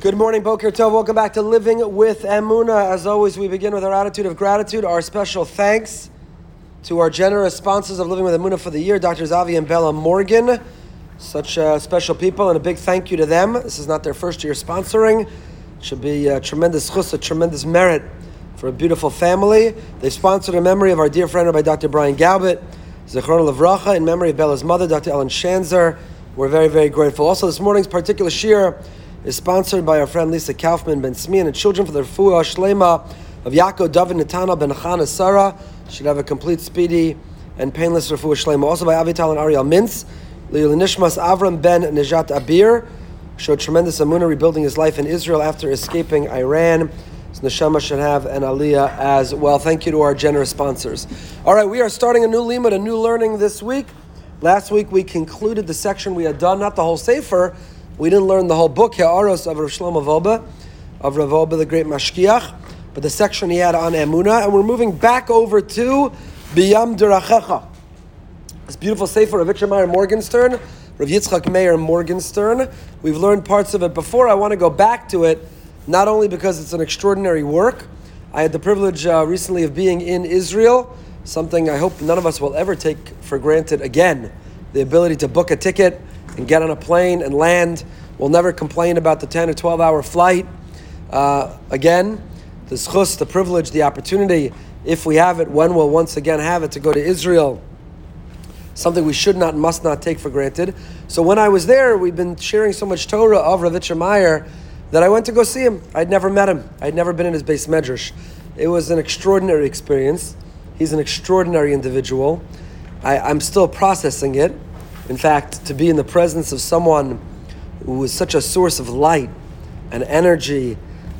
Good morning, Boker Tov. Welcome back to Living with Emuna. As always, we begin with our attitude of gratitude. Our special thanks to our generous sponsors of Living with Emuna for the year, Dr. Zavi and Bella Morgan. Such uh, special people, and a big thank you to them. This is not their first year sponsoring. It should be a tremendous chus, a tremendous merit for a beautiful family. They sponsored in memory of our dear friend Rabbi Dr. Brian Galbut, Zechron Lavracha, in memory of Bella's mother, Dr. Ellen Shanzer. We're very, very grateful. Also, this morning's particular shiur is sponsored by our friend Lisa Kaufman Ben Smian and children for the refuah shlema of Yaakov David Natana Ben Chana Sarah. Should have a complete, speedy, and painless refuah shlema. Also by Avital and Ariel Mintz. Lil Nishmas Avram Ben Nejat Abir showed tremendous amuna rebuilding his life in Israel after escaping Iran. So Neshama should have an aliyah as well. Thank you to our generous sponsors. All right, we are starting a new limud, a new learning this week. Last week we concluded the section we had done, not the whole sefer. We didn't learn the whole book, Ha'aros of Rav Shlomo Wolbe, of Rav Wolbe, the great Mashgiach, but the section he had on Emuna, and we're moving back over to Biyam Durachecha. This beautiful sefer of Meyer Morgenstern, Rav Yitzchak Meir Morgenstern. We've learned parts of it before. I want to go back to it, not only because it's an extraordinary work. I had the privilege uh, recently of being in Israel, something I hope none of us will ever take for granted again. The ability to book a ticket and get on a plane and land. We'll never complain about the 10 or 12 hour flight. Uh, again, the schus, the privilege, the opportunity, if we have it, when we'll once again have it, to go to Israel. Something we should not, must not take for granted. So when I was there, we've been sharing so much Torah of Ravitcher Meyer that I went to go see him. I'd never met him. I'd never been in his beis medrash. It was an extraordinary experience. He's an extraordinary individual. I, I'm still processing it. In fact, to be in the presence of someone who is such a source of light and energy,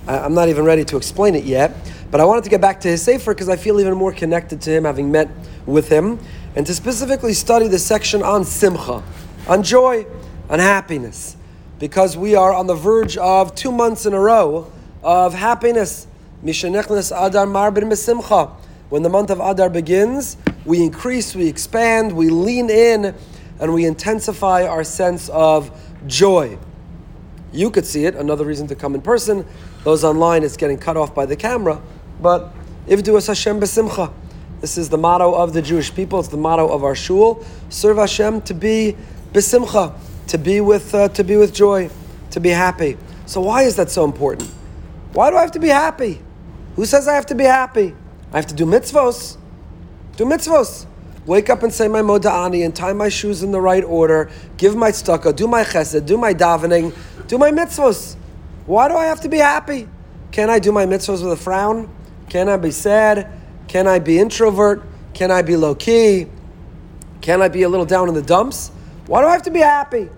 I, I'm not even ready to explain it yet. But I wanted to get back to his Sefer because I feel even more connected to him having met with him and to specifically study the section on Simcha, on joy, on happiness, because we are on the verge of two months in a row of happiness. Mishanechnes Adar Marbin Mesimcha. When the month of Adar begins, we increase, we expand, we lean in, and we intensify our sense of joy. You could see it, another reason to come in person. Those online, it's getting cut off by the camera. But Ivdu es Hashem besimcha. This is the motto of the Jewish people. It's the motto of our shul. Serve Hashem to be besimcha, to be with uh, to be with joy, to be happy. So why is that so important? Why do I have to be happy? Who says I have to be happy? I have to do mitzvos. Do mitzvos. Wake up and say my moda'ani and tie my shoes in the right order. Give my tzedakah, do my chesed, do my davening, do my mitzvos. Why do I have to be happy? Can I do my mitzvos with a frown? Can I be sad? Can I be introvert? Can I be low key? Can I be a little down in the dumps? Why do I have to be happy?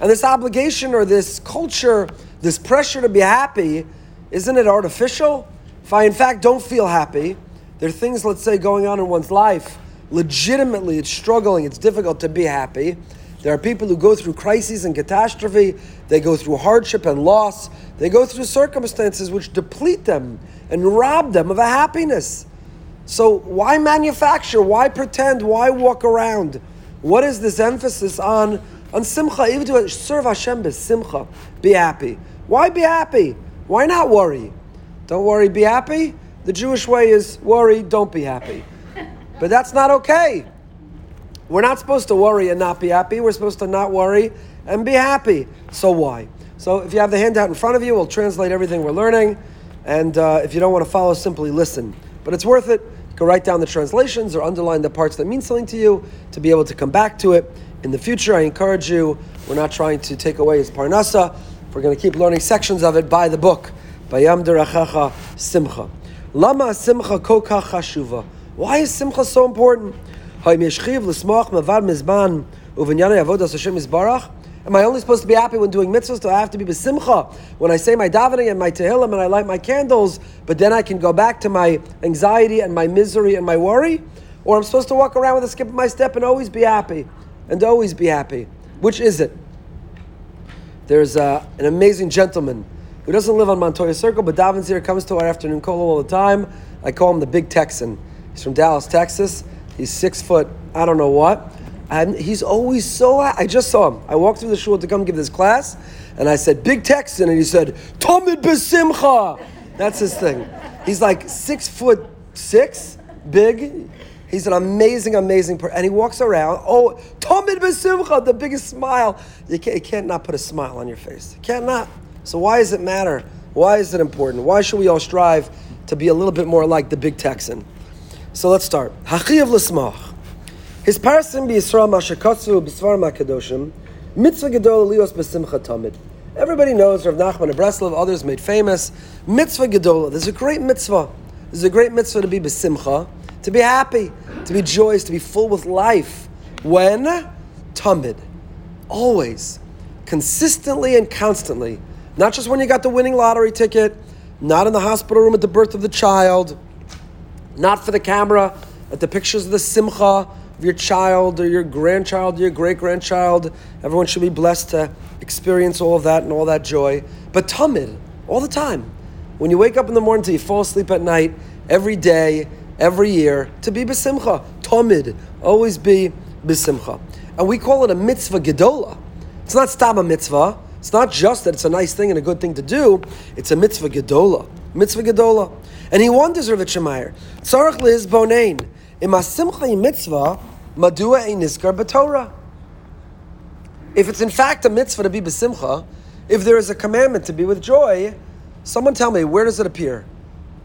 And this obligation or this culture, this pressure to be happy, isn't it artificial? If I, in fact, don't feel happy, there are things, let's say, going on in one's life. Legitimately, it's struggling, it's difficult to be happy. There are people who go through crises and catastrophe, they go through hardship and loss, they go through circumstances which deplete them and rob them of a happiness. So, why manufacture? Why pretend? Why walk around? What is this emphasis on, on simcha? Even to serve Hashem simcha, be happy. Why be happy? Why not worry? Don't worry, be happy. The Jewish way is worry, don't be happy. But that's not okay. We're not supposed to worry and not be happy. We're supposed to not worry and be happy. So why? So if you have the handout in front of you, we'll translate everything we're learning. And uh, if you don't want to follow, simply listen. But it's worth it. You can write down the translations or underline the parts that mean something to you to be able to come back to it in the future. I encourage you. We're not trying to take away his parnasa. We're going to keep learning sections of it by the book. Bayam derachacha simcha. Lama simcha koka chashuva. Why is simcha so important? Am I only supposed to be happy when doing mitzvahs? Do I have to be besimcha when I say my davening and my tehillim and I light my candles, but then I can go back to my anxiety and my misery and my worry? Or I'm supposed to walk around with a skip of my step and always be happy and always be happy? Which is it? There's uh, an amazing gentleman who doesn't live on Montoya Circle, but davens here, comes to our afternoon call all the time. I call him the Big Texan. He's from Dallas, Texas. He's six foot, I don't know what. And he's always so. I just saw him. I walked through the shul to come give this class, and I said, "Big Texan," and he said, "Tomid besimcha." That's his thing. He's like six foot six, big. He's an amazing, amazing person, and he walks around. Oh, Tomid besimcha, the biggest smile. You can't, you can't not put a smile on your face. You can't not. So why does it matter? Why is it important? Why should we all strive to be a little bit more like the big Texan? So let's start. Hachiyav l'smach. His parasim b'Yisrael mashakatsu b'svar makadoshim mitzvah gedol lios b'simcha tamid. Everybody knows Rav Nachman of Breslov, others made famous. Mitzvah gedola. There's a great mitzvah. There's a great mitzvah to be b'simcha, to be happy, to be joyous, to be full with life. When? Tamid. Always. Consistently and constantly. Not just when you got the winning lottery ticket, not in the hospital room at the birth of the child, not for the camera at the pictures of the simcha of your child or your grandchild, or your great grandchild. Everyone should be blessed to experience all of that and all that joy. But tamid, all the time. When you wake up in the morning till you fall asleep at night, every day, every year, to be besimcha. Tamid, always be besimcha. And we call it a mitzvah gedola. It's not stam a mitzvah. It's not just that it's a nice thing and a good thing to do. It's a mitzvah gedola. Mitzvah gedola. And he won't wonders, Rav Shemayr, tzarech liz bonein, im asimcha mitzvah, madua ein niskar b'torah. If it's in fact a mitzvah to be besimcha, if there is a commandment to be with joy, someone tell me, where does it appear?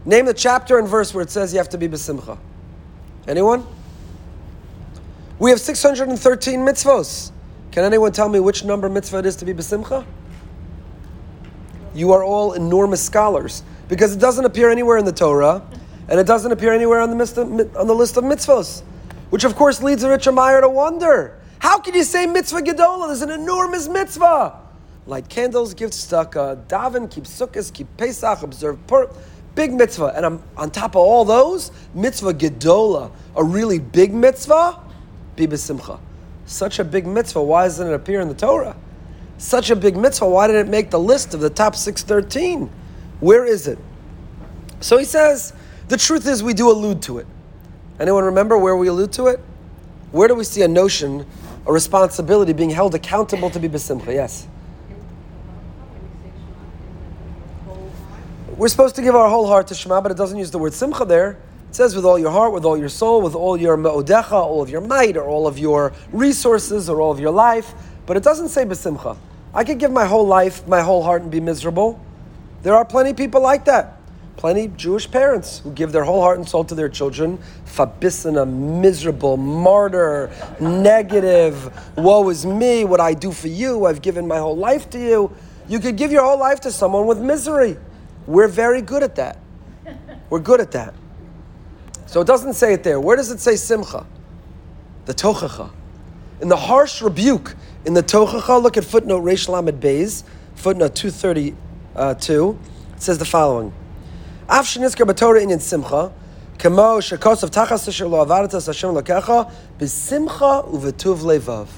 Name the chapter and verse where it says you have to be besimcha. Anyone? We have 613 mitzvos. Can anyone tell me which number mitzvah it is to be besimcha? You are all enormous scholars because it doesn't appear anywhere in the Torah, and it doesn't appear anywhere on the, list of, on the list of mitzvos, which of course leads Richard Meyer to wonder: How can you say mitzvah gedola? There's an enormous mitzvah. Light candles, give tzedakah, daven, keep sukkahs, keep Pesach, observe. Big mitzvah, and I'm, on top of all those, mitzvah gedola, a really big mitzvah, be besimcha such a big mitzvah, why doesn't it appear in the Torah? Such a big mitzvah, why did it make the list of the top 613? Where is it? So he says, the truth is we do allude to it. Anyone remember where we allude to it? Where do we see a notion, a responsibility being held accountable to be besimcha? Yes. We're supposed to give our whole heart to Shema, but it doesn't use the word simcha there. It says with all your heart, with all your soul, with all your me'odecha, all of your might, or all of your resources, or all of your life. But it doesn't say besimcha. I could give my whole life, my whole heart, and be miserable. There are plenty of people like that. Plenty Jewish parents who give their whole heart and soul to their children. Fabisana, miserable, martyr, negative. Woe is me, what I do for you. I've given my whole life to you. You could give your whole life to someone with misery. We're very good at that. We're good at that. So it doesn't say it there. Where does it say simcha? The tochacha. In the harsh rebuke in the tochacha, look at footnote Reish Lamed Beis, footnote Uh, 232. It says the following. Af sheniskar b'torah inyan simcha, kamo shekos of tachas asher lo avadatas Hashem lokecha, b'simcha uvetuv levav.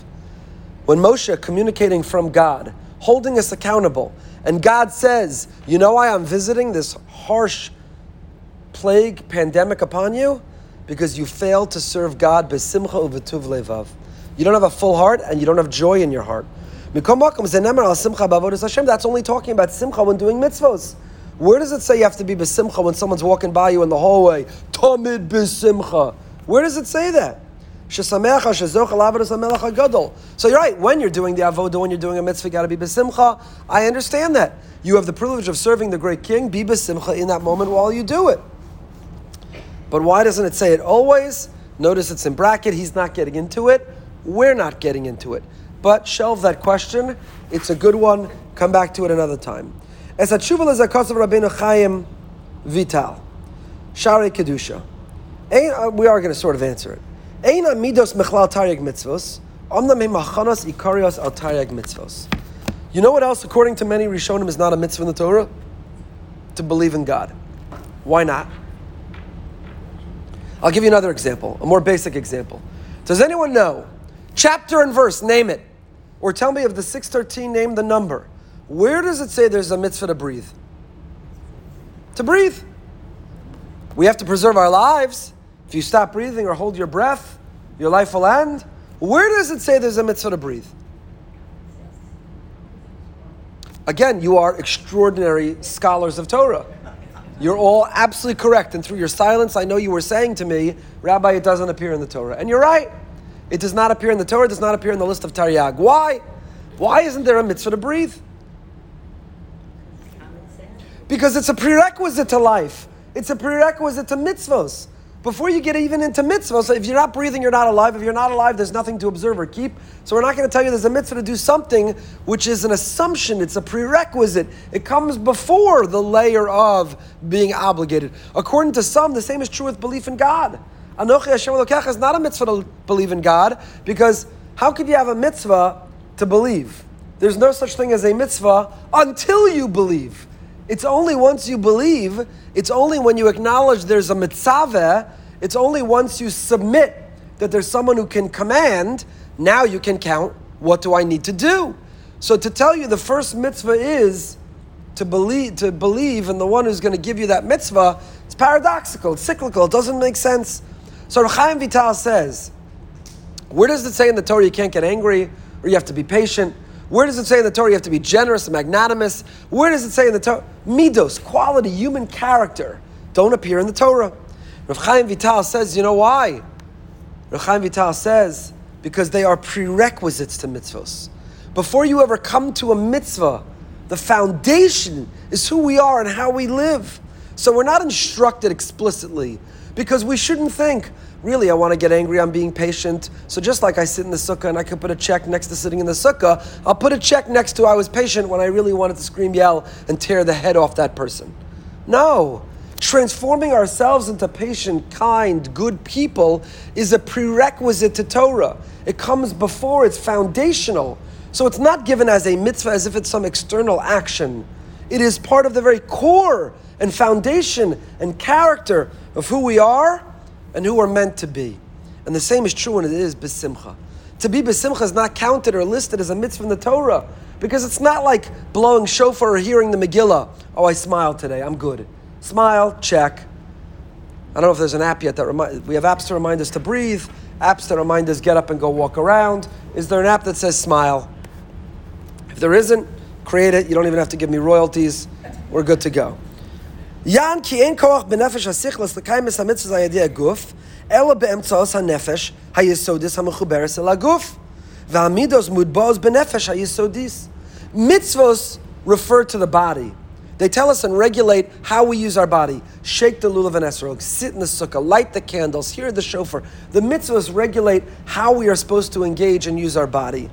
When Moshe communicating from God, holding us accountable, and God says, you know why I'm visiting this harsh plague, pandemic upon you? Because you failed to serve God besimcha uvetuv levav. You don't have a full heart and you don't have joy in your heart. That's only talking about simcha when doing mitzvos. Where does it say you have to be besimcha when someone's walking by you in the hallway? Tamid besimcha. Where does it say that? So you're right. When you're doing the avodah, when you're doing a mitzvah, you got to be besimcha. I understand that. You have the privilege of serving the great King. Be besimcha in that moment while you do it. But why doesn't it say it always? Notice it's in bracket. He's not getting into it. We're not getting into it. But shelve that question. It's a good one. Come back to it another time. As a tshuva lezakasav Rabbeinu Chaim Vital, Sha'arei Kedusha. Uh, we are going to sort of answer it. Ein midos mechlal taryag mitzvos. Omna me machanas ikarios al taryag mitzvos. You know what else, according to many Rishonim, is not a mitzvah in the Torah? To believe in God. Why not? I'll give you another example, a more basic example. Does anyone know? Chapter and verse, name it. Or tell me of the 613, name the number. Where does it say there's a mitzvah to breathe? To breathe. We have to preserve our lives. If you stop breathing or hold your breath, your life will end. Where does it say there's a mitzvah to breathe? Again, you are extraordinary scholars of Torah. You're all absolutely correct. And through your silence, I know you were saying to me, Rabbi, it doesn't appear in the Torah. And you're right. It does not appear in the Torah, it does not appear in the list of Taryag. Why? Why isn't there a mitzvah to breathe? Because it's a prerequisite to life. It's a prerequisite to mitzvahs. Before you get even into mitzvahs, if you're not breathing, you're not alive. If you're not alive, there's nothing to observe or keep. So we're not going to tell you there's a mitzvah to do something which is an assumption. It's a prerequisite. It comes before the layer of being obligated. According to some, the same is true with belief in God. Anochi Hashem Elokecha is not a mitzvah to believe in God because how could you have a mitzvah to believe? There's no such thing as a mitzvah until you believe. It's only once you believe, it's only when you acknowledge there's a mitzvah, it's only once you submit that there's someone who can command, now you can count what do I need to do. So to tell you the first mitzvah is to believe to believe in the one who's going to give you that mitzvah, it's paradoxical, it's cyclical, it doesn't make sense. So Chaim Vital says, where does it say in the Torah you can't get angry or you have to be patient? Where does it say in the Torah you have to be generous and magnanimous? Where does it say in the Torah? Midos, quality, human character, don't appear in the Torah. Rav Chaim Vital says, you know why? Rav Chaim Vital says, because they are prerequisites to mitzvahs. Before you ever come to a mitzvah, the foundation is who we are and how we live. So we're not instructed explicitly because we shouldn't think, really, I want to get angry, I'm being patient. So just like I sit in the sukkah and I could put a check next to sitting in the sukkah, I'll put a check next to I was patient when I really wanted to scream, yell, and tear the head off that person. No. Transforming ourselves into patient, kind, good people is a prerequisite to Torah. It comes before, it's foundational. So it's not given as a mitzvah as if it's some external action. It is part of the very core and foundation and character of who we are and who we're meant to be. And the same is true when it is besimcha. To be besimcha is not counted or listed as a mitzvah in the Torah because it's not like blowing shofar or hearing the Megillah. Oh, I smiled today. I'm good. Smile, check. I don't know if there's an app yet that remind. We have apps to remind us to breathe, apps that remind us get up and go walk around. Is there an app that says smile? If there isn't, create it. You don't even have to give me royalties. We're good to go. Yan ki ein koach benefesh hasichlas lekaymes hamitzvahs hayadiyah guf, ela beemtzaos hanefesh hayesodis hamechuberes el haguf, v'amidos mudbos benefesh hayesodis. Mitzvos refer to the body. They tell us and regulate how we use our body. Shake the lulav and esrog, sit in the sukkah, light the candles, hear the shofar. The mitzvahs regulate how we are supposed to engage and use our body.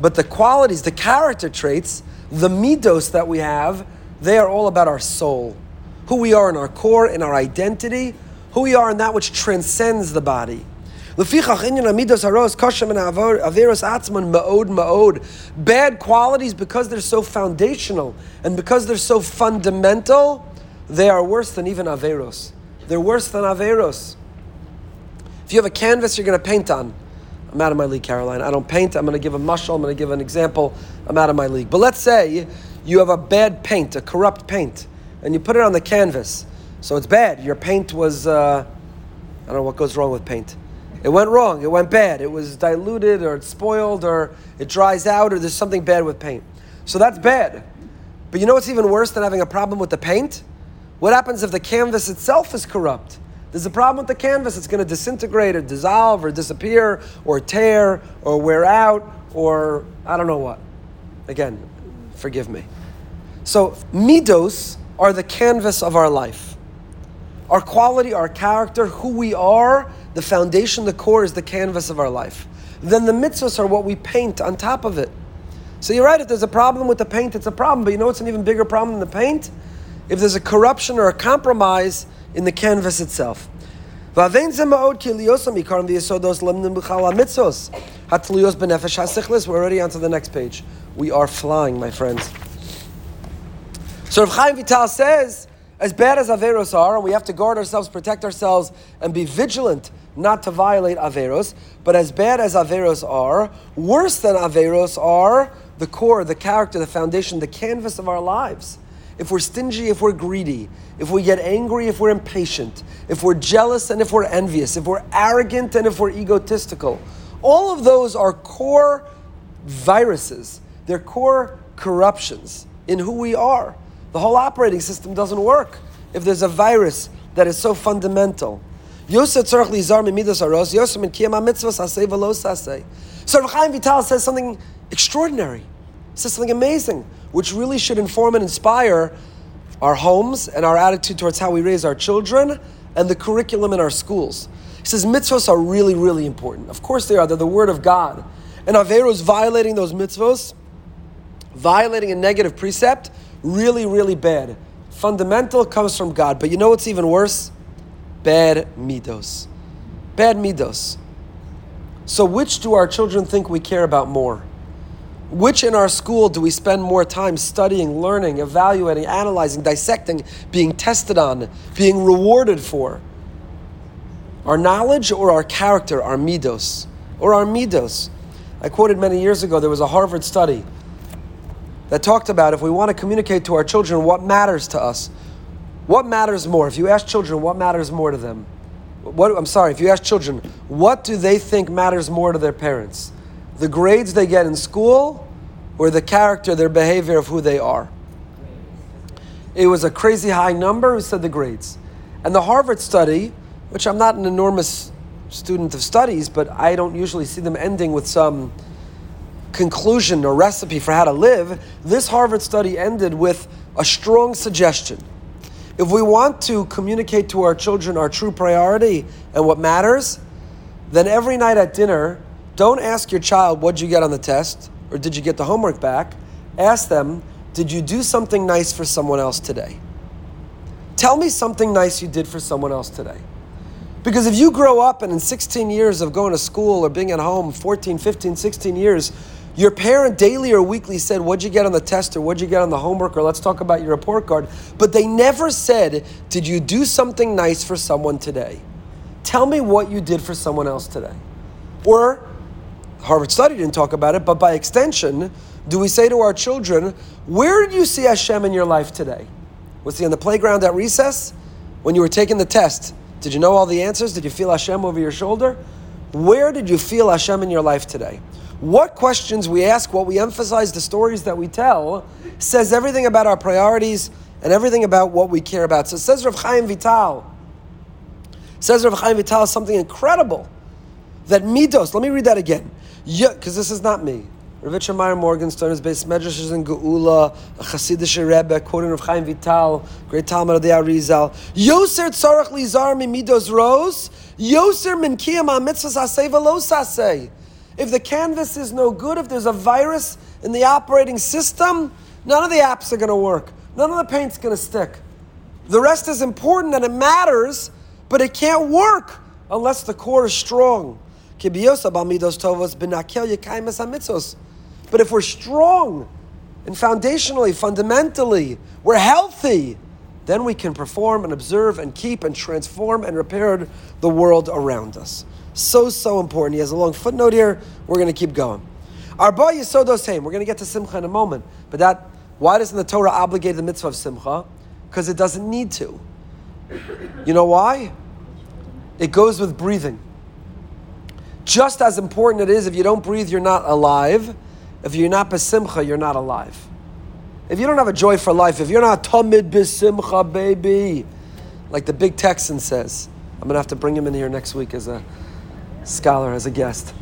But the qualities, the character traits, the midos that we have, they are all about our soul who we are in our core, in our identity, who we are in that which transcends the body. Bad qualities, because they're so foundational and because they're so fundamental, they are worse than even averos. They're worse than averos. If you have a canvas you're going to paint on, I'm out of my league, Caroline. I don't paint. I'm going to give a mushal. I'm going to give an example. I'm out of my league. But let's say you have a bad paint, a corrupt paint and you put it on the canvas. So it's bad. Your paint was, uh, I don't know what goes wrong with paint. It went wrong. It went bad. It was diluted or it's spoiled or it dries out or there's something bad with paint. So that's bad. But you know what's even worse than having a problem with the paint? What happens if the canvas itself is corrupt? There's a problem with the canvas. It's going to disintegrate or dissolve or disappear or tear or wear out or I don't know what. Again, forgive me. So, midos are the canvas of our life. Our quality, our character, who we are, the foundation, the core is the canvas of our life. Then the mitzvahs are what we paint on top of it. So you're right, if there's a problem with the paint, it's a problem. But you know what's an even bigger problem than the paint? If there's a corruption or a compromise in the canvas itself. We're already on to the next page. We are flying, my friends. So Rav Chaim Vital says, as bad as Averos are, we have to guard ourselves, protect ourselves, and be vigilant not to violate Averos, but as bad as Averos are, worse than Averos are the core, the character, the foundation, the canvas of our lives. If we're stingy, if we're greedy, if we get angry, if we're impatient, if we're jealous and if we're envious, if we're arrogant and if we're egotistical, All of those are core viruses, they're core corruptions in who we are. The whole operating system doesn't work if there's a virus that is so fundamental. Lizar. So Chaim Vital says something extraordinary. He says something amazing, which really should inform and inspire our homes and our attitude towards how we raise our children and the curriculum in our schools. He says mitzvos are really, really important. Of course they are. They're the word of God. And Averu is violating those mitzvos, violating a negative precept, really, really bad. Fundamental comes from God. But you know what's even worse? bad midos. Bad midos. So, which do our children think we care about more? Which in our school do we spend more time studying, learning, evaluating, analyzing, dissecting, being tested on, being rewarded for? Our knowledge or our character, our midos? Or our midos? I quoted many years ago, there was a Harvard study that talked about if we want to communicate to our children what matters to us, what matters more? If you ask children, what matters more to them? What, I'm sorry, if you ask children, what do they think matters more to their parents? The grades they get in school or the character, their behavior of who they are? It was a crazy high number who said the grades. And the Harvard study, which I'm not an enormous student of studies, but I don't usually see them ending with some conclusion or recipe for how to live, this Harvard study ended with a strong suggestion if we want to communicate to our children our true priority and what matters, then every night at dinner, don't ask your child, What'd you get on the test? or Did you get the homework back? Ask them, Did you do something nice for someone else today? Tell me something nice you did for someone else today. Because if you grow up and in 16 years of going to school or being at home, 14, 15, 16 years, your parent daily or weekly said, What'd you get on the test or what'd you get on the homework or let's talk about your report card. But they never said, Did you do something nice for someone today? Tell me what you did for someone else today. Or, Harvard study didn't talk about it, but by extension, do we say to our children, Where did you see Hashem in your life today? Was he on the playground at recess? When you were taking the test, did you know all the answers? Did you feel Hashem over your shoulder? Where did you feel Hashem in your life today? What questions we ask, what we emphasize, the stories that we tell, says everything about our priorities and everything about what we care about. So says Rav Chaim Vital. Says Rav Chaim Vital something incredible. That midos, let me read that again. Because this is not me. Rav Meyer Morgenstern is based Medrash in Geula, a Hasidic Rebbe, quoting Rav Chaim Vital, great Talmid of the Arizal. Yoser tzarech lizar mi midos rose, yoser min kiyam ha-mitzvahs aseh v'lo saseh. If the canvas is no good, if there's a virus in the operating system, none of the apps are going to work. None of the paint's going to stick. The rest is important and it matters, but it can't work unless the core is strong. But if we're strong and foundationally, fundamentally, we're healthy, then we can perform and observe and keep and transform and repair the world around us. So, so important. He has a long footnote here. We're going to keep going. Arba Yisodos same. We're going to get to Simcha in a moment. But that, why doesn't the Torah obligate the mitzvah of Simcha? Because it doesn't need to. You know why? It goes with breathing. Just as important it is, if you don't breathe, you're not alive. If you're not besimcha, you're not alive. If you don't have a joy for life, if you're not tamid besimcha, baby, like the big Texan says, I'm going to have to bring him in here next week as a scholar as a guest.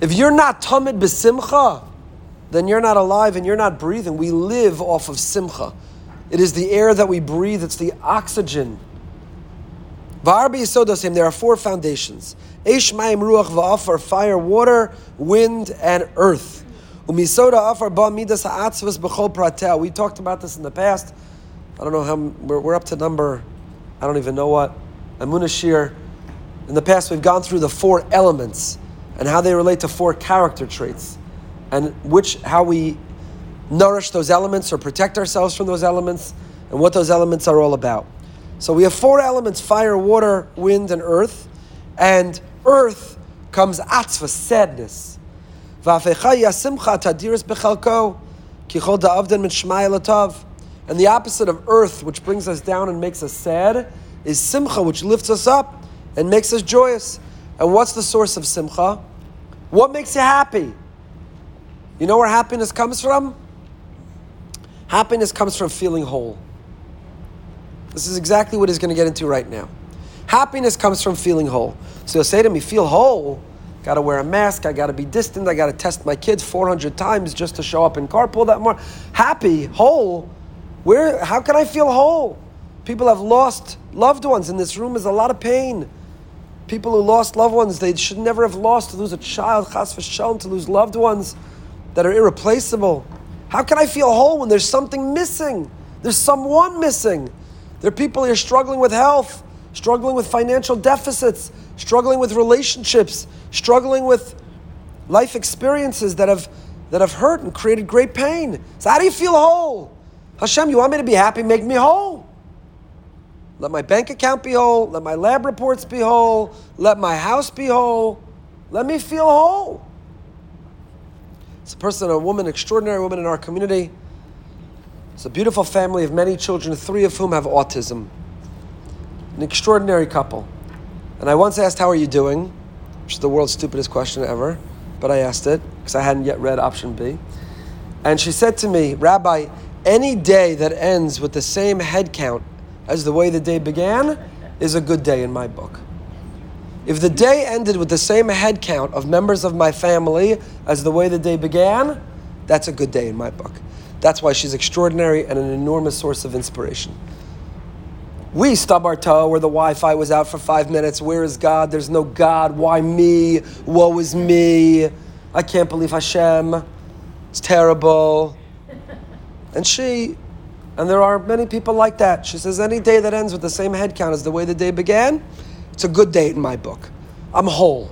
If you're not tamid besimcha, then you're not alive and you're not breathing. We live off of simcha. It is the air that we breathe, it's the oxygen. There are four foundations. Eish mayim ruach v'afar, fire, water, wind, and earth. Umisoda. We talked about this in the past. I don't know how, we're, we're up to number, I don't even know what. Amunah Shir in the past, we've gone through the four elements and how they relate to four character traits, and which how we nourish those elements or protect ourselves from those elements, and what those elements are all about. So we have four elements: fire, water, wind, and earth. And earth comes atzva, sadness. And the opposite of earth, which brings us down and makes us sad, is simcha, which lifts us up and makes us joyous. And what's the source of simcha? What makes you happy? You know where happiness comes from? Happiness comes from feeling whole. This is exactly what he's going to get into right now. Happiness comes from feeling whole. So he'll say to me, Feel whole. Got to wear a mask. I got to be distant. I got to test my kids 400 times just to show up in carpool that morning. Happy, whole. Where? How can I feel whole? People have lost loved ones. In this room is a lot of pain. People who lost loved ones, they should never have lost to lose a child, chas v'shalom, to lose loved ones that are irreplaceable. How can I feel whole when there's something missing? There's someone missing. There are people here struggling with health, struggling with financial deficits, struggling with relationships, struggling with life experiences that have that have hurt and created great pain. So how do you feel whole? Hashem, you want me to be happy? Make me whole. Let my bank account be whole. Let my lab reports be whole. Let my house be whole. Let me feel whole. It's a person, a woman, extraordinary woman in our community. It's a beautiful family of many children, three of whom have autism. An extraordinary couple. And I once asked, How are you doing? Which is the world's stupidest question ever. But I asked it because I hadn't yet read option B. And she said to me, Rabbi, any day that ends with the same head count as the way the day began is a good day in my book. If the day ended with the same head count of members of my family as the way the day began, that's a good day in my book. That's why she's extraordinary and an enormous source of inspiration. We stub our toe where the Wi Fi was out for five minutes. Where is God? There's no God. Why me? Woe is me. I can't believe Hashem. It's terrible. And she and there are many people like that. She says, any day that ends with the same head count as the way the day began, it's a good day in my book. I'm whole.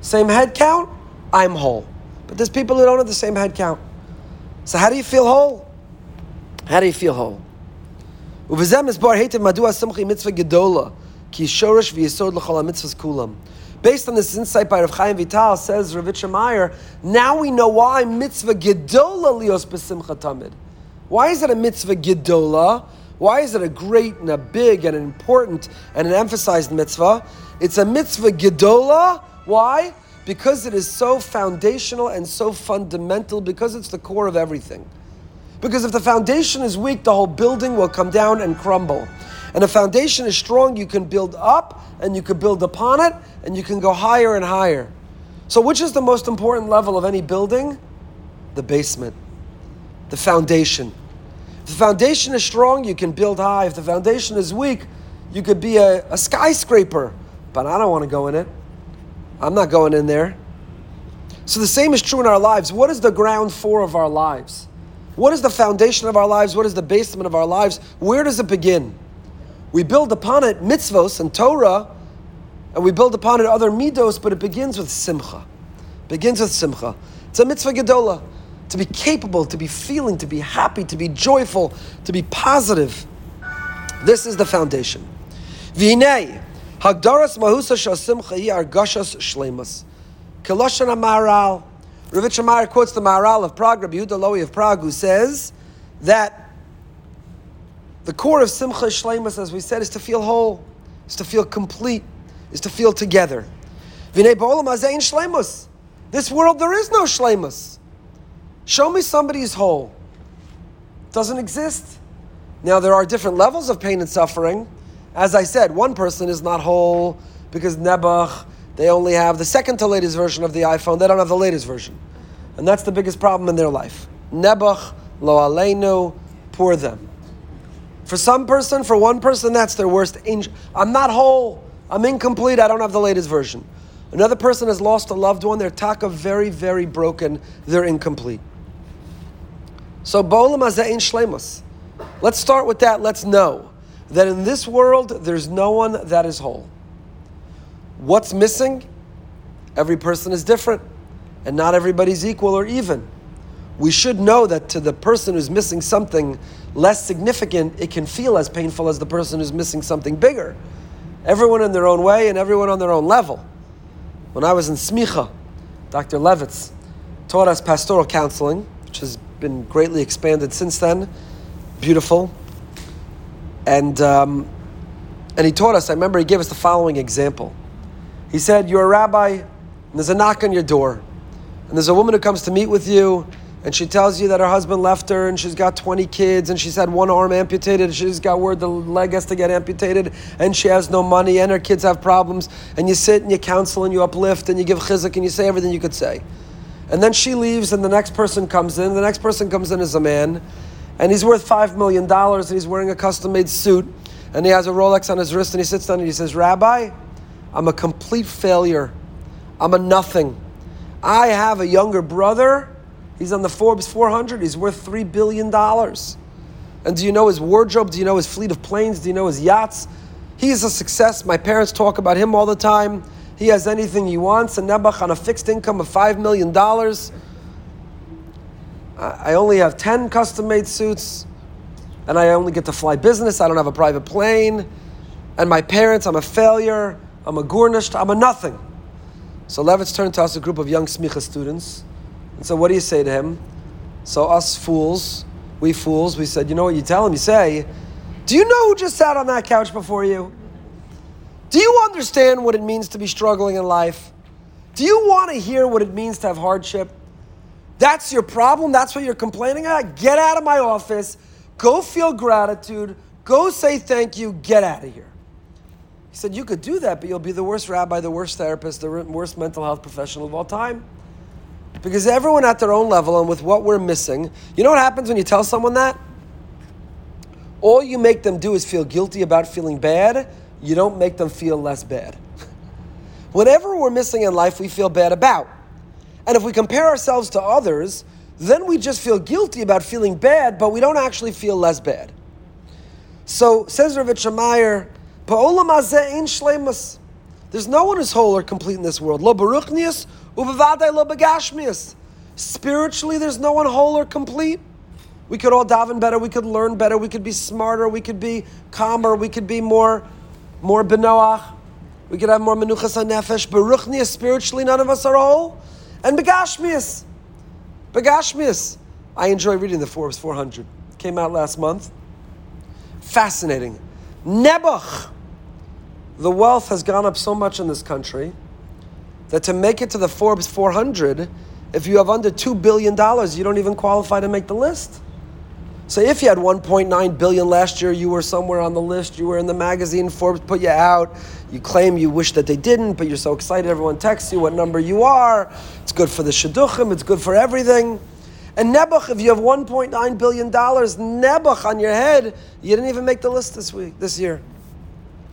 Same head count, I'm whole. But there's people who don't have the same head count. So how do you feel whole? How do you feel whole? Based on this insight by Rav Chaim Vital, says Ravitcha Meyer, now we know why mitzvah gedola lios besimcha tamid. Why is it a mitzvah gedola? Why is it a great and a big and an important and an emphasized mitzvah? It's a mitzvah gedola. Why? Because it is so foundational and so fundamental, because it's the core of everything. Because if the foundation is weak, the whole building will come down and crumble. And if foundation is strong, you can build up and you can build upon it and you can go higher and higher. So, which is the most important level of any building? The basement the foundation. If the foundation is strong, you can build high. If the foundation is weak, you could be a, a skyscraper. But I don't want to go in it. I'm not going in there. So the same is true in our lives. What is the ground floor of our lives? What is the foundation of our lives? What is the basement of our lives? Where does it begin? We build upon it mitzvos and Torah, and we build upon it other midos, but it begins with simcha. begins with simcha. It's a mitzvah gedola to be capable, to be feeling, to be happy, to be joyful, to be positive. This is the foundation. V'inei, hagdaras mahusa shasimcha hi argashas shlemas. Keloshan Amar quotes the Maharal of Prague, Rabbi of Prague, who says that the core of Simcha Shlemas, as we said, is to feel whole, is to feel complete, is to feel together. This world, there is no Shlemus. Show me somebody who's whole. Doesn't exist. Now, there are different levels of pain and suffering. As I said, one person is not whole because Nebuch, they only have the second to latest version of the iPhone, they don't have the latest version. And that's the biggest problem in their life. Nebuch, lo aleinu, poor them. For some person, for one person, that's their worst angel. I'm not whole. I'm incomplete. I don't have the latest version. Another person has lost a loved one. They're taka very, very broken. They're incomplete. So Bolam Azain Shlemus. Let's start with that. Let's know that in this world there's no one that is whole. What's missing? Every person is different, and not everybody's equal or even. We should know that to the person who's missing something less significant, it can feel as painful as the person who's missing something bigger. Everyone in their own way and everyone on their own level. When I was in Smicha, Dr. Levitz taught us pastoral counseling, which is been greatly expanded since then. Beautiful. And, um, and he taught us, I remember he gave us the following example. He said, You're a rabbi, and there's a knock on your door. And there's a woman who comes to meet with you, and she tells you that her husband left her, and she's got 20 kids, and she's had one arm amputated, and she's got word the leg has to get amputated, and she has no money, and her kids have problems. And you sit and you counsel and you uplift and you give chizuk and you say everything you could say. And then she leaves, and the next person comes in. The next person comes in as a man, and he's worth $5 million, and he's wearing a custom made suit, and he has a Rolex on his wrist, and he sits down and he says, Rabbi, I'm a complete failure. I'm a nothing. I have a younger brother. He's on the Forbes 400. He's worth $3 billion. And do you know his wardrobe? Do you know his fleet of planes? Do you know his yachts? He's a success. My parents talk about him all the time. He has anything he wants. And Nebuch on a fixed income of $5 million. I only have 10 custom made suits. And I only get to fly business. I don't have a private plane. And my parents, I'm a failure. I'm a gurnished. I'm a nothing. So Levitz turned to us, a group of young smicha students, and said, What do you say to him? So us fools, we fools, we said, You know what you tell him? You say, Do you know who just sat on that couch before you? Do you understand what it means to be struggling in life? Do you want to hear what it means to have hardship? That's your problem. That's what you're complaining about. Get out of my office. Go feel gratitude. Go say thank you. Get out of here. He said, You could do that, but you'll be the worst rabbi, the worst therapist, the worst mental health professional of all time. Because everyone at their own level and with what we're missing, you know what happens when you tell someone that? All you make them do is feel guilty about feeling bad. You don't make them feel less bad. Whatever we're missing in life, we feel bad about. And if we compare ourselves to others, then we just feel guilty about feeling bad, but we don't actually feel less bad. So, says Rav Shamayr, there's no one who's whole or complete in this world. Lo baruchnius, ubavadai lo bagashmius. Spiritually, there's no one whole or complete. We could all daven better, we could learn better, we could be smarter, we could be calmer, we could be more, more benoach, we could have more menuchas nefesh. Baruchnius, spiritually, none of us are whole. And begashmius. Begashmius. I enjoy reading the Forbes 400. Came out last month. Fascinating. Nebuch the wealth has gone up so much in this country that to make it to the Forbes 400, if you have under $2 billion, you don't even qualify to make the list. So if you had 1.9 billion last year, you were somewhere on the list, you were in the magazine, Forbes put you out, you claim you wish that they didn't, but you're so excited, everyone texts you what number you are. It's good for the shidduchim, it's good for everything. And Nebuch, if you have 1.9 billion dollars, Nebuch on your head, you didn't even make the list this week, this year.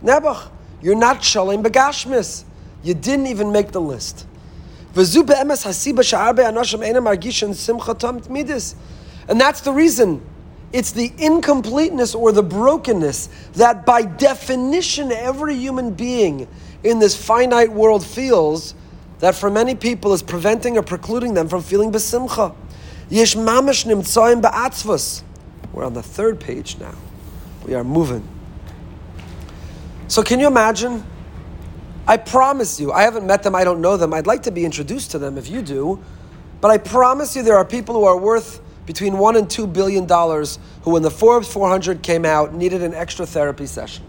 Nebuch. You're not shalom begashmis. You didn't even make the list. And that's the reason. It's the incompleteness or the brokenness that, by definition, every human being in this finite world feels that for many people is preventing or precluding them from feeling besimcha. We're on the third page now. We are moving. So, can you imagine? I promise you, I haven't met them, I don't know them. I'd like to be introduced to them if you do. But I promise you, there are people who are worth between one and two billion dollars who, when the Forbes 400 came out, needed an extra therapy session.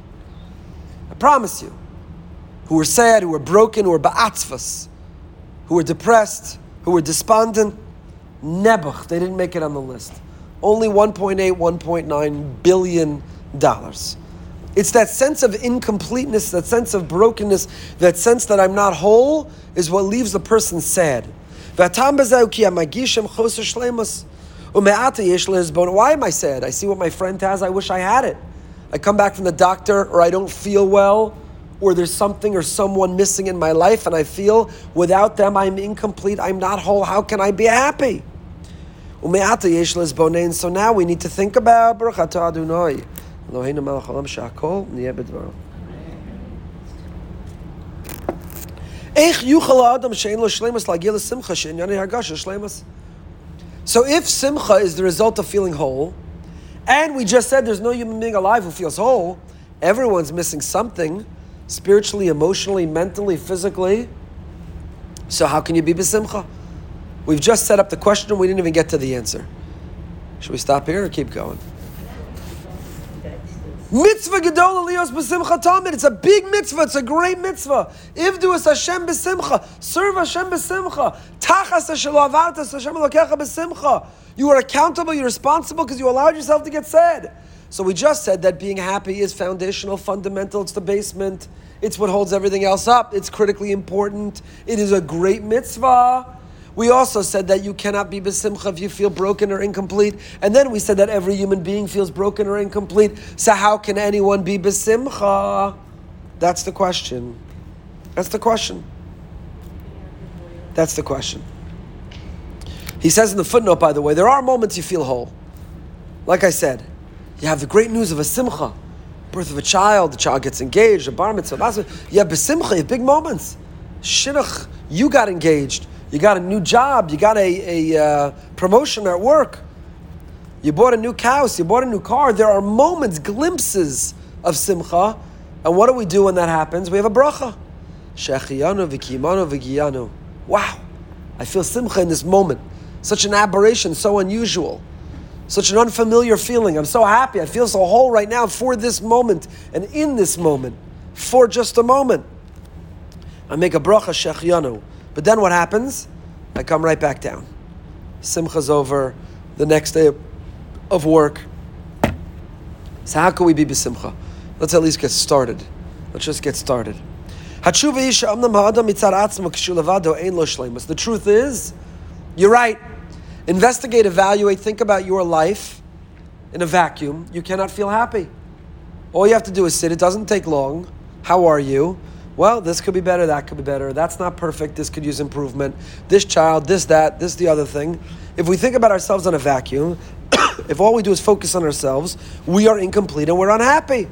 I promise you. Who were sad, who were broken, who were ba'atzvas, who were depressed, who were despondent. Nebuch, they didn't make it on the list. Only 1.8, 1.9 billion dollars. It's that sense of incompleteness, that sense of brokenness, that sense that I'm not whole is what leaves the person sad. Why am I sad? I see what my friend has, I wish I had it. I come back from the doctor, or I don't feel well, or there's something or someone missing in my life, and I feel without them I'm incomplete, I'm not whole. How can I be happy? So now we need to think about אלוהינו מלך העולם שהכל נהיה בדברו. איך יוכל האדם שאין לו שלמוס להגיע לשמחה שענייני הרגשה שלמוס? so if simcha is the result of feeling whole, and we just said there's no human being alive who feels whole, everyone's missing something spiritually, emotionally, mentally, physically. So how can you be besimcha? We've just set up the question, and we didn't even get to the answer. Should we stop here or keep going? Mitzvah Gedola Aliyos B'Simcha Tamid. It's a big mitzvah. It's a great mitzvah. Ivdu es Hashem B'Simcha. Serve Hashem B'Simcha. You are accountable, you're responsible because you allowed yourself to get sad. So we just said that being happy is foundational, fundamental, it's the basement, it's what holds everything else up, it's critically important, it is a great mitzvah. We also said that you cannot be besimcha if you feel broken or incomplete. And then we said that every human being feels broken or incomplete. So how can anyone be besimcha? That's the question. That's the question. That's the question. He says in the footnote, by the way, there are moments you feel whole. Like I said, you have the great news of a simcha, birth of a child, the child gets engaged, a bar mitzvah, you have besimcha, you have big moments. Shidduch, you got engaged, you got a new job, you got a, a uh, promotion at work, you bought a new house, you bought a new car. There are moments, glimpses of simcha, and what do we do when that happens? We have a bracha. Wow, I feel simcha in this moment. Such an aberration, so unusual. Such an unfamiliar feeling. I'm so happy. I feel so whole right now for this moment and in this moment, for just a moment. I make a bracha shechyanu. But then what happens? I come right back down. Simcha's over, the next day of work. So how can we be besimcha? Let's at least get started. Let's just get started. The truth is, you're right. Investigate, evaluate, think about your life in a vacuum. You cannot feel happy. All you have to do is sit. It doesn't take long. How are you? Well, this could be better, that could be better. That's not perfect. This could use improvement. This child, this, that, this, the other thing. If we think about ourselves in a vacuum, if all we do is focus on ourselves, we are incomplete and we're unhappy.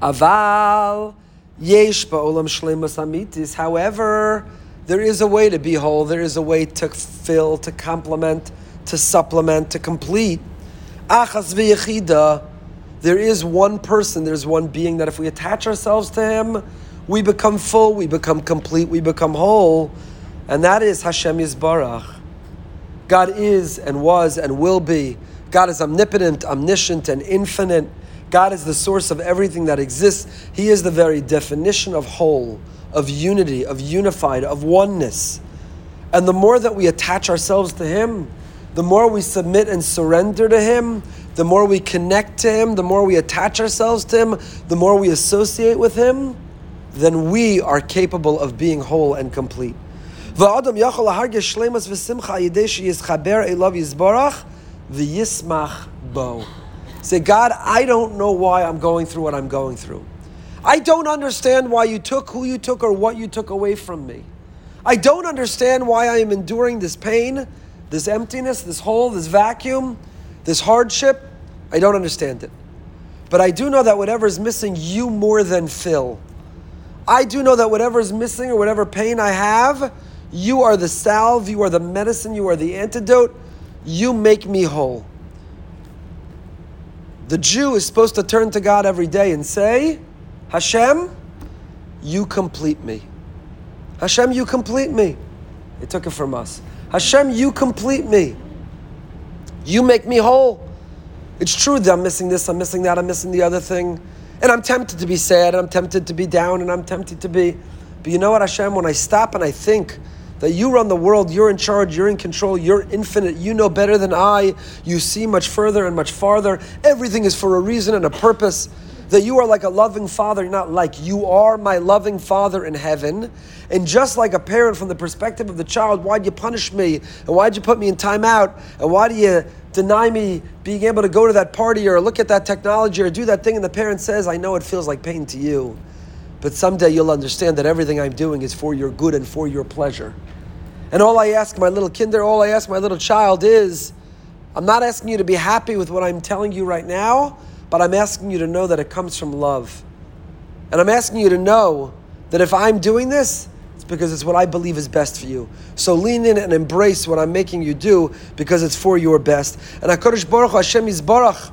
Aval yesh ba'olam shlemas amitis. However, there is a way to be whole. There is a way to fill, to complement, to supplement, to complete. Achas v'yechida. There is one person, there's one being that if we attach ourselves to him, we become full, we become complete, we become whole. And that is Hashem Yisbarach. God is and was and will be. God is omnipotent, omniscient, and infinite. God is the source of everything that exists. He is the very definition of whole of unity, of unified, of oneness. And the more that we attach ourselves to Him, the more we submit and surrender to Him, the more we connect to Him, the more we attach ourselves to Him, the more we associate with Him, then we are capable of being whole and complete. Say, God, I don't know why I'm going through what I'm going through. I don't understand why you took who you took or what you took away from me. I don't understand why I am enduring this pain, this emptiness, this hole, this vacuum, this hardship. I don't understand it. But I do know that whatever is missing, you more than fill. I do know that whatever is missing or whatever pain I have, you are the salve, you are the medicine, you are the antidote. You make me whole. The Jew is supposed to turn to God every day and say, Hashem, you complete me. Hashem, you complete me. They took it from us. Hashem, you complete me. You make me whole. It's true that I'm missing this, I'm missing that, I'm missing the other thing. And I'm tempted to be sad, and I'm tempted to be down, and I'm tempted to be. But you know what, Hashem, when I stop and I think that you run the world, you're in charge, you're in control, you're infinite, you know better than I, you see much further and much farther, everything is for a reason and a purpose that you are like a loving father, not like, you are my loving father in heaven. And just like a parent from the perspective of the child, why'd you punish me? And why'd you put me in timeout? And why do you deny me being able to go to that party or look at that technology or do that thing? And the parent says, I know it feels like pain to you, but someday you'll understand that everything I'm doing is for your good and for your pleasure. And all I ask my little kinder, all I ask my little child is, I'm not asking you to be happy with what I'm telling you right now but I'm asking you to know that it comes from love. And I'm asking you to know that if I'm doing this, it's because it's what I believe is best for you. So lean in and embrace what I'm making you do because it's for your best. And HaKadosh Baruch Hashem Yisbarach,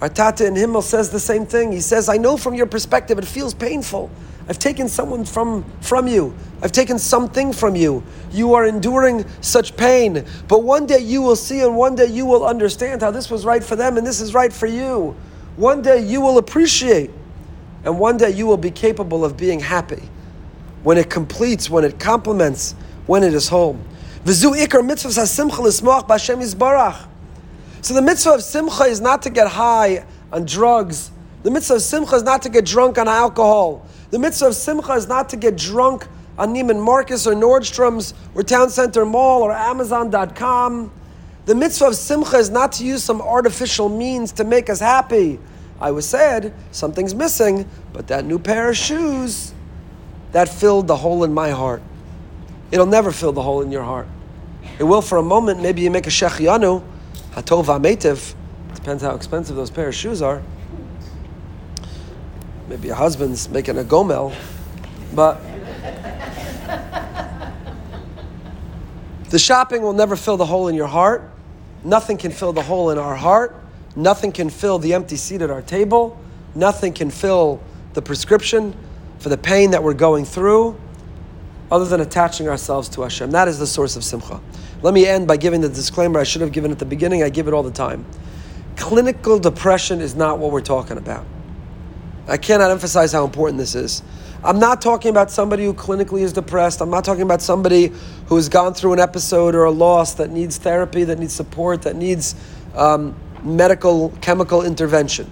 our Tata in Himmel says the same thing. He says, I know from your perspective it feels painful. I've taken someone from, from you. I've taken something from you. You are enduring such pain. But one day you will see and one day you will understand how this was right for them and this is right for you one day you will appreciate, and one day you will be capable of being happy when it completes, when it complements, when it is yizbarach. So the mitzvah of simcha is not to get high on drugs. The mitzvah of simcha is not to get drunk on alcohol. The mitzvah of simcha is not to get drunk on Neiman Marcus or Nordstrom's or Town Center Mall or Amazon.com. The mitzvah of simcha is not to use some artificial means to make us happy. I was sad, something's missing, but that new pair of shoes, that filled the hole in my heart. It'll never fill the hole in your heart. It will for a moment. Maybe you make a shechianu, hatov ametiv. Depends how expensive those pair of shoes are. Maybe your husband's making a gomel, but the shopping will never fill the hole in your heart. Nothing can fill the hole in our heart. Nothing can fill the empty seat at our table. Nothing can fill the prescription for the pain that we're going through other than attaching ourselves to Hashem. That is the source of simcha. Let me end by giving the disclaimer I should have given at the beginning. I give it all the time. Clinical depression is not what we're talking about. I cannot emphasize how important this is. I'm not talking about somebody who clinically is depressed. I'm not talking about somebody who has gone through an episode or a loss that needs therapy, that needs support, that needs um, medical, chemical intervention.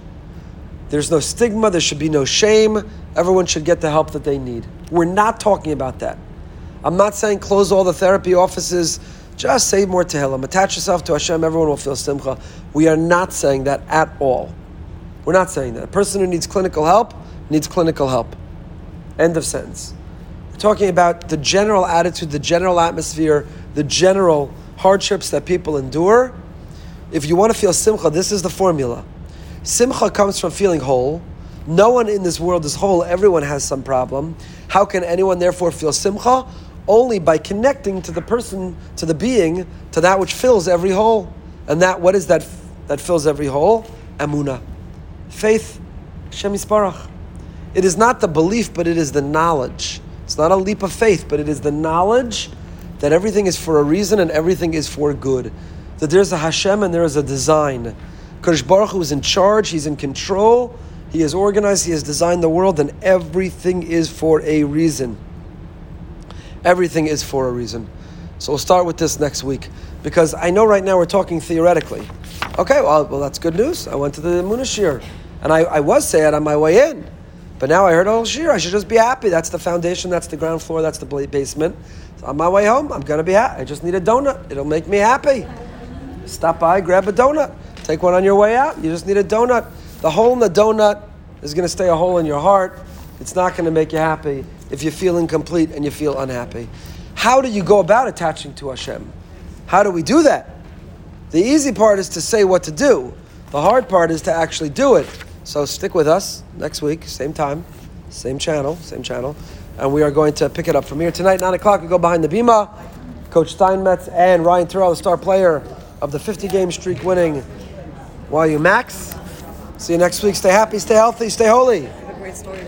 There's no stigma, there should be no shame. Everyone should get the help that they need. We're not talking about that. I'm not saying close all the therapy offices, just say more Tehillim. Attach yourself to Hashem, everyone will feel simcha. We are not saying that at all. We're not saying that. A person who needs clinical help needs clinical help. End of sentence. We're talking about the general attitude, the general atmosphere, the general hardships that people endure. If you want to feel simcha, this is the formula. Simcha comes from feeling whole. No one in this world is whole. Everyone has some problem. How can anyone therefore feel simcha? Only by connecting to the person, to the being, to that which fills every hole. And that, what is that that fills every hole? Amuna. Faith. Shem Yisbarach. It is not the belief, but it is the knowledge. It's not a leap of faith, but it is the knowledge that everything is for a reason and everything is for good. That there's a Hashem and there is a design. Kadosh Baruch Hu is in charge, He's in control, He has organized, He has designed the world, and everything is for a reason. Everything is for a reason. So we'll start with this next week because I know right now we're talking theoretically. Okay, well, well that's good news. I went to the Munashir and I, I was sad on my way in. But now I heard all whole shiur. I should just be happy. That's the foundation. That's the ground floor. That's the basement. So on my way home, I'm gonna be happy. I just need a donut. It'll make me happy. Stop by, grab a donut. Take one on your way out. You just need a donut. The hole in the donut is gonna stay a hole in your heart. It's not gonna make you happy if you feel incomplete and you feel unhappy. How do you go about attaching to Hashem? How do we do that? The easy part is to say what to do. The hard part is to actually do it. So stick with us next week, same time, same channel, same channel. And we are going to pick it up from here. Tonight, 9 o'clock, we go behind the Bima. Coach Steinmetz and Ryan Turell, the star player of the 50 game streak winning YU Macs. See you next week. Stay happy, stay healthy, stay holy. Have a great story.